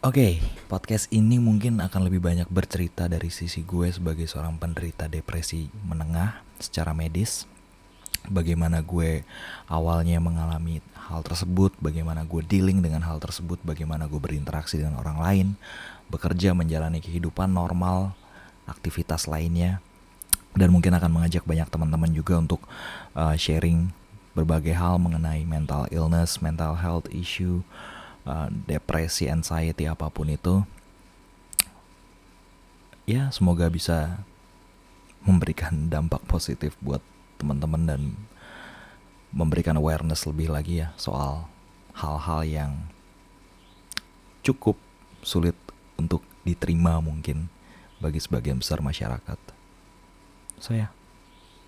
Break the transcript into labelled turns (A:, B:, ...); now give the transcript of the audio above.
A: Oke, podcast ini mungkin akan lebih banyak bercerita dari sisi gue sebagai seorang penderita depresi menengah secara medis. Bagaimana gue awalnya mengalami hal tersebut, bagaimana gue dealing dengan hal tersebut, bagaimana gue berinteraksi dengan orang lain, bekerja menjalani kehidupan normal, aktivitas lainnya, dan mungkin akan mengajak banyak teman-teman juga untuk uh, sharing berbagai hal mengenai mental illness, mental health issue, uh, depresi, anxiety apa pun itu. Ya, semoga bisa memberikan dampak positif buat teman-teman dan memberikan awareness lebih lagi ya soal hal-hal yang cukup sulit untuk diterima mungkin bagi sebagian besar masyarakat. So ya,